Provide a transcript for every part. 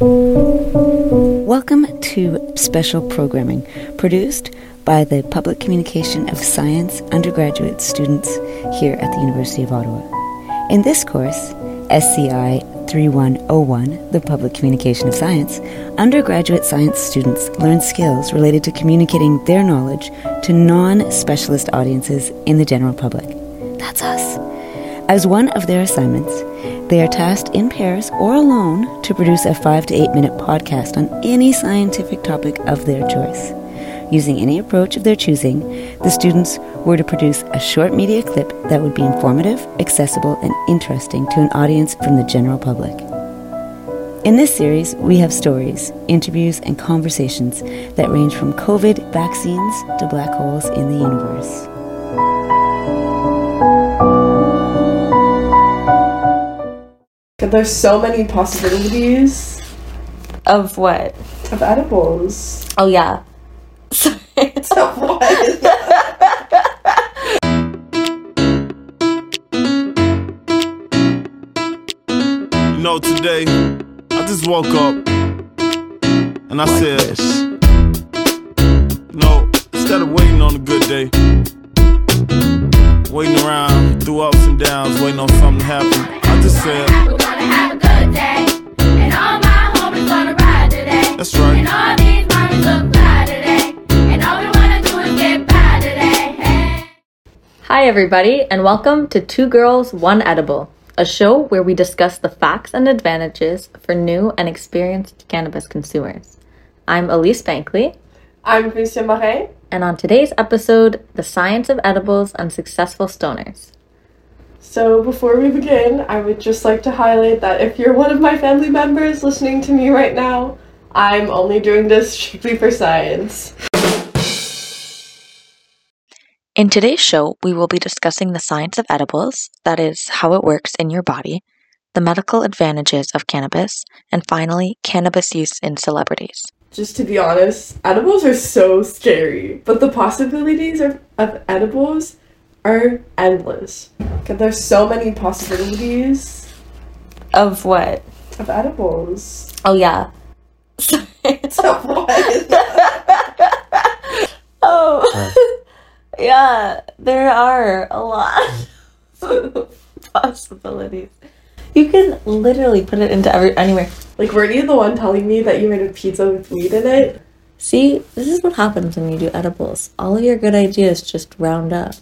Welcome to special programming produced by the Public Communication of Science undergraduate students here at the University of Ottawa. In this course, SCI 3101, the Public Communication of Science, undergraduate science students learn skills related to communicating their knowledge to non specialist audiences in the general public. That's us. As one of their assignments, they are tasked in pairs or alone to produce a five to eight minute podcast on any scientific topic of their choice. Using any approach of their choosing, the students were to produce a short media clip that would be informative, accessible, and interesting to an audience from the general public. In this series, we have stories, interviews, and conversations that range from COVID vaccines to black holes in the universe. There's so many possibilities Of what? of edibles. Oh yeah. Sorry. Of what? You know, today, I just woke up and I said, you know, instead of waiting on a good day, waiting around through ups and downs, waiting on something to happen, I just said, We're gonna have a good day. And all my homies gonna ride today. that's right. And all these mommies look fly today. And all we wanna do is get by today. Hey. Hi everybody, and welcome to Two Girls One Edible, a show where we discuss the facts and advantages for new and experienced cannabis consumers. I'm Elise Bankley, I'm Christian Morin. and on today's episode, the science of edibles and successful stoners. So before we begin, I would just like to highlight that if you're one of my family members listening to me right now, I'm only doing this strictly for science. In today's show, we will be discussing the science of edibles, that is, how it works in your body, the medical advantages of cannabis, and finally, cannabis use in celebrities. Just to be honest, edibles are so scary, but the possibilities of, of edibles are endless. There's so many possibilities Of what? of edibles. Oh, yeah. Sorry. Of what? Oh, yeah, there are a lot of possibilities. You can literally put it into every anywhere. like, weren't you the one telling me that you made a pizza with weed in it? See, this is what happens when you do edibles. All of your good ideas just round up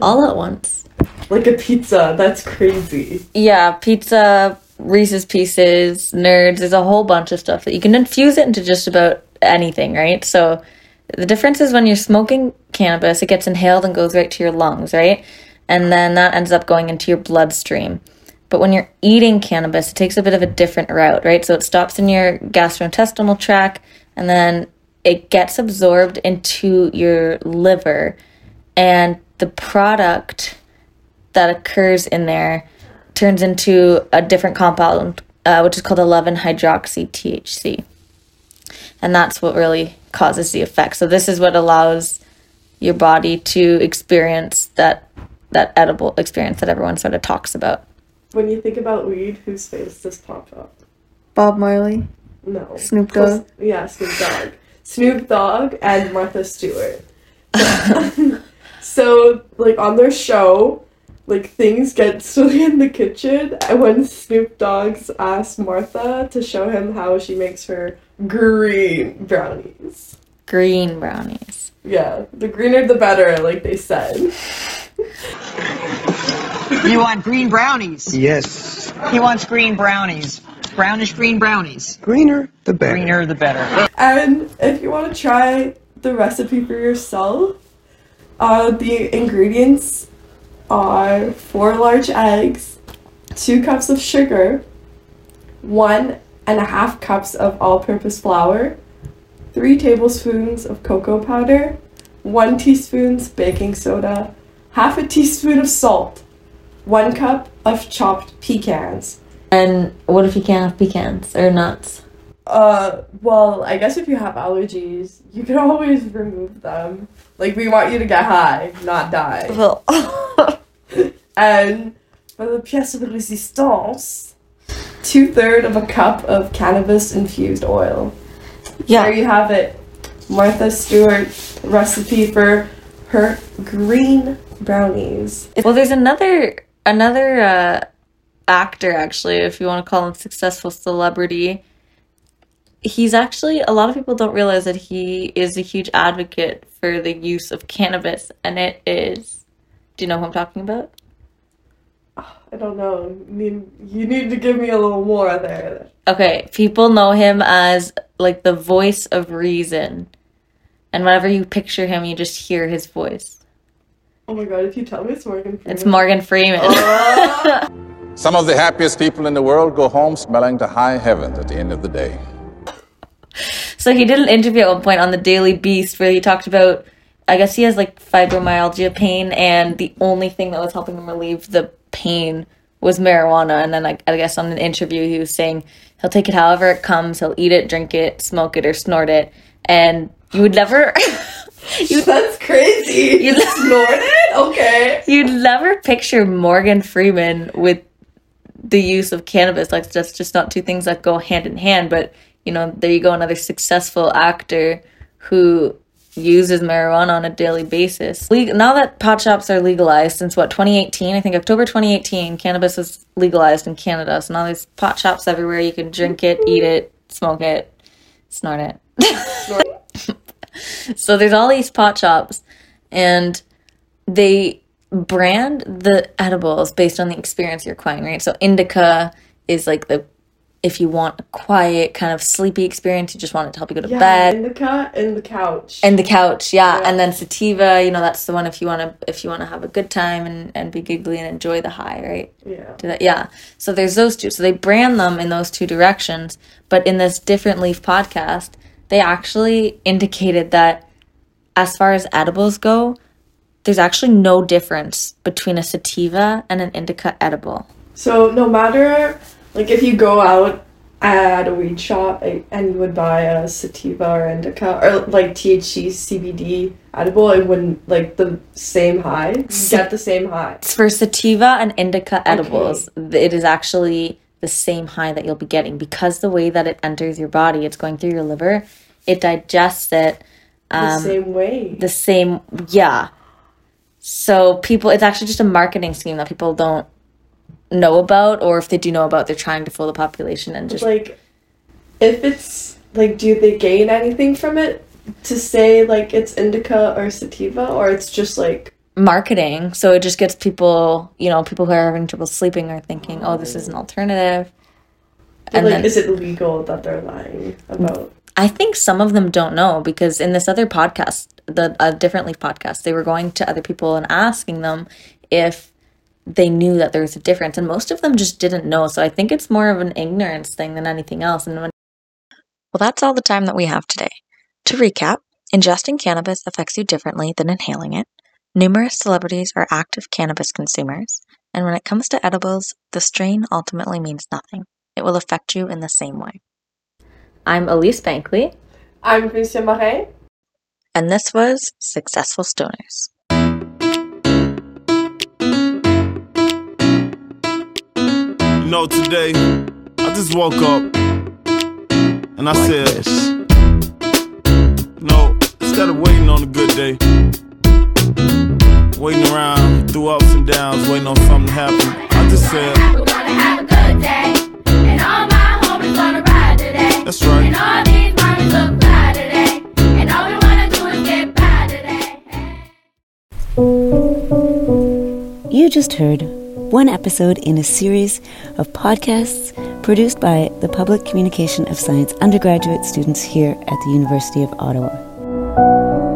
all at once. Like a pizza. That's crazy. Yeah, pizza, Reese's Pieces, Nerds. There's a whole bunch of stuff that you can infuse it into just about anything, right? So the difference is when you're smoking cannabis, it gets inhaled and goes right to your lungs, right? And then that ends up going into your bloodstream. But when you're eating cannabis, it takes a bit of a different route, right? So it stops in your gastrointestinal tract and then it gets absorbed into your liver. And the product that occurs in there turns into a different compound, uh, which is called 11 hydroxy THC. And that's what really causes the effect. So, this is what allows your body to experience that that edible experience that everyone sort of talks about. When you think about weed, whose face does pop up? Bob Marley. No. Snoop Close- Dogg? Yeah, Snoop Dogg. Snoop Dogg and Martha Stewart. so, like, on their show, like, things get silly in the kitchen. And when Snoop Dogg's asked Martha to show him how she makes her green brownies. Green brownies. Yeah, the greener the better, like they said. You want green brownies. Yes. He wants green brownies. Brownish green brownies. Greener, the better. Greener the better. And if you want to try the recipe for yourself, uh, the ingredients are four large eggs, two cups of sugar, one and a half cups of all purpose flour, three tablespoons of cocoa powder, one teaspoon baking soda, half a teaspoon of salt, one cup of chopped pecans. And what if you can't have pecans or nuts? Uh, well, I guess if you have allergies, you can always remove them. Like, we want you to get high, not die. Well, And for the pièce de résistance, two third of a cup of cannabis infused oil. Yeah. There you have it. Martha Stewart recipe for her green brownies. Well, there's another another uh, actor actually, if you want to call him successful celebrity. He's actually a lot of people don't realize that he is a huge advocate for the use of cannabis, and it is. Do you know who I'm talking about? I don't know. Need, you need to give me a little more there. Okay, people know him as like the voice of reason, and whenever you picture him, you just hear his voice. Oh my god, if you tell me it's Morgan Freeman. It's Morgan Freeman. Oh. Some of the happiest people in the world go home smelling to high heavens at the end of the day. So he did an interview at one point on the Daily Beast where he talked about, I guess he has like fibromyalgia pain, and the only thing that was helping him relieve the pain was marijuana. And then I, I guess on an interview he was saying he'll take it however it comes, he'll eat it, drink it, smoke it, or snort it, and you would never. you That's crazy. You- You snorted? Okay. You'd never picture Morgan Freeman with the use of cannabis. Like that's just not two things that go hand in hand. But you know, there you go, another successful actor who uses marijuana on a daily basis. Le- now that pot shops are legalized since what 2018, I think October 2018, cannabis was legalized in Canada. So now there's pot shops everywhere. You can drink it, eat it, smoke it, snort it. so there's all these pot shops, and they brand the edibles based on the experience you're acquiring, right? So indica is like the if you want a quiet kind of sleepy experience, you just want it to help you go to Yeah, bed. indica and the couch. And the couch, yeah. Yeah. And then sativa, you know, that's the one if you want to if you want to have a good time and and be giggly and enjoy the high, right? yeah. Do that, yeah. So there's those two. So they brand them in those two directions. But in this different leaf podcast, they actually indicated that as far as edibles go, there's actually no difference between a sativa and an indica edible. So no matter like if you go out at a weed shop and you would buy a sativa or indica or like THC CBD edible, it wouldn't like the same high. You get the same high. For sativa and indica edibles, it is actually the same high that you'll be getting because the way that it enters your body, it's going through your liver, it digests it The um, same way. the same yeah so people it's actually just a marketing scheme that people don't know about or if they do know about they're trying to fool the population and just like if it's like do they gain anything from it to say like it's indica or sativa or it's just like marketing. So it just gets people you know people who are having trouble sleeping are thinking oh this is an alternative. And like then is it legal that they're lying about? I think some of them don't know because in this other podcast, the a different leaf podcast, they were going to other people and asking them if they knew that there was a difference, and most of them just didn't know. So I think it's more of an ignorance thing than anything else. And when well, that's all the time that we have today. To recap, ingesting cannabis affects you differently than inhaling it. Numerous celebrities are active cannabis consumers, and when it comes to edibles, the strain ultimately means nothing. It will affect you in the same way. I'm Elise Bankley. i'm Christian Marais. And this was Successful Stoners. Know, today, I just woke up and I said, you know, instead of waiting on a good day, waiting around through ups and downs, waiting on something to happen, I just said, We're gonna have a good day. And all my homies gonna ride today. that's right. And all these mommies look fly today. And all we wanna do is get by today. You just heard one episode in a series of podcasts produced by the Public Communication of Science undergraduate students here at the University of Ottawa.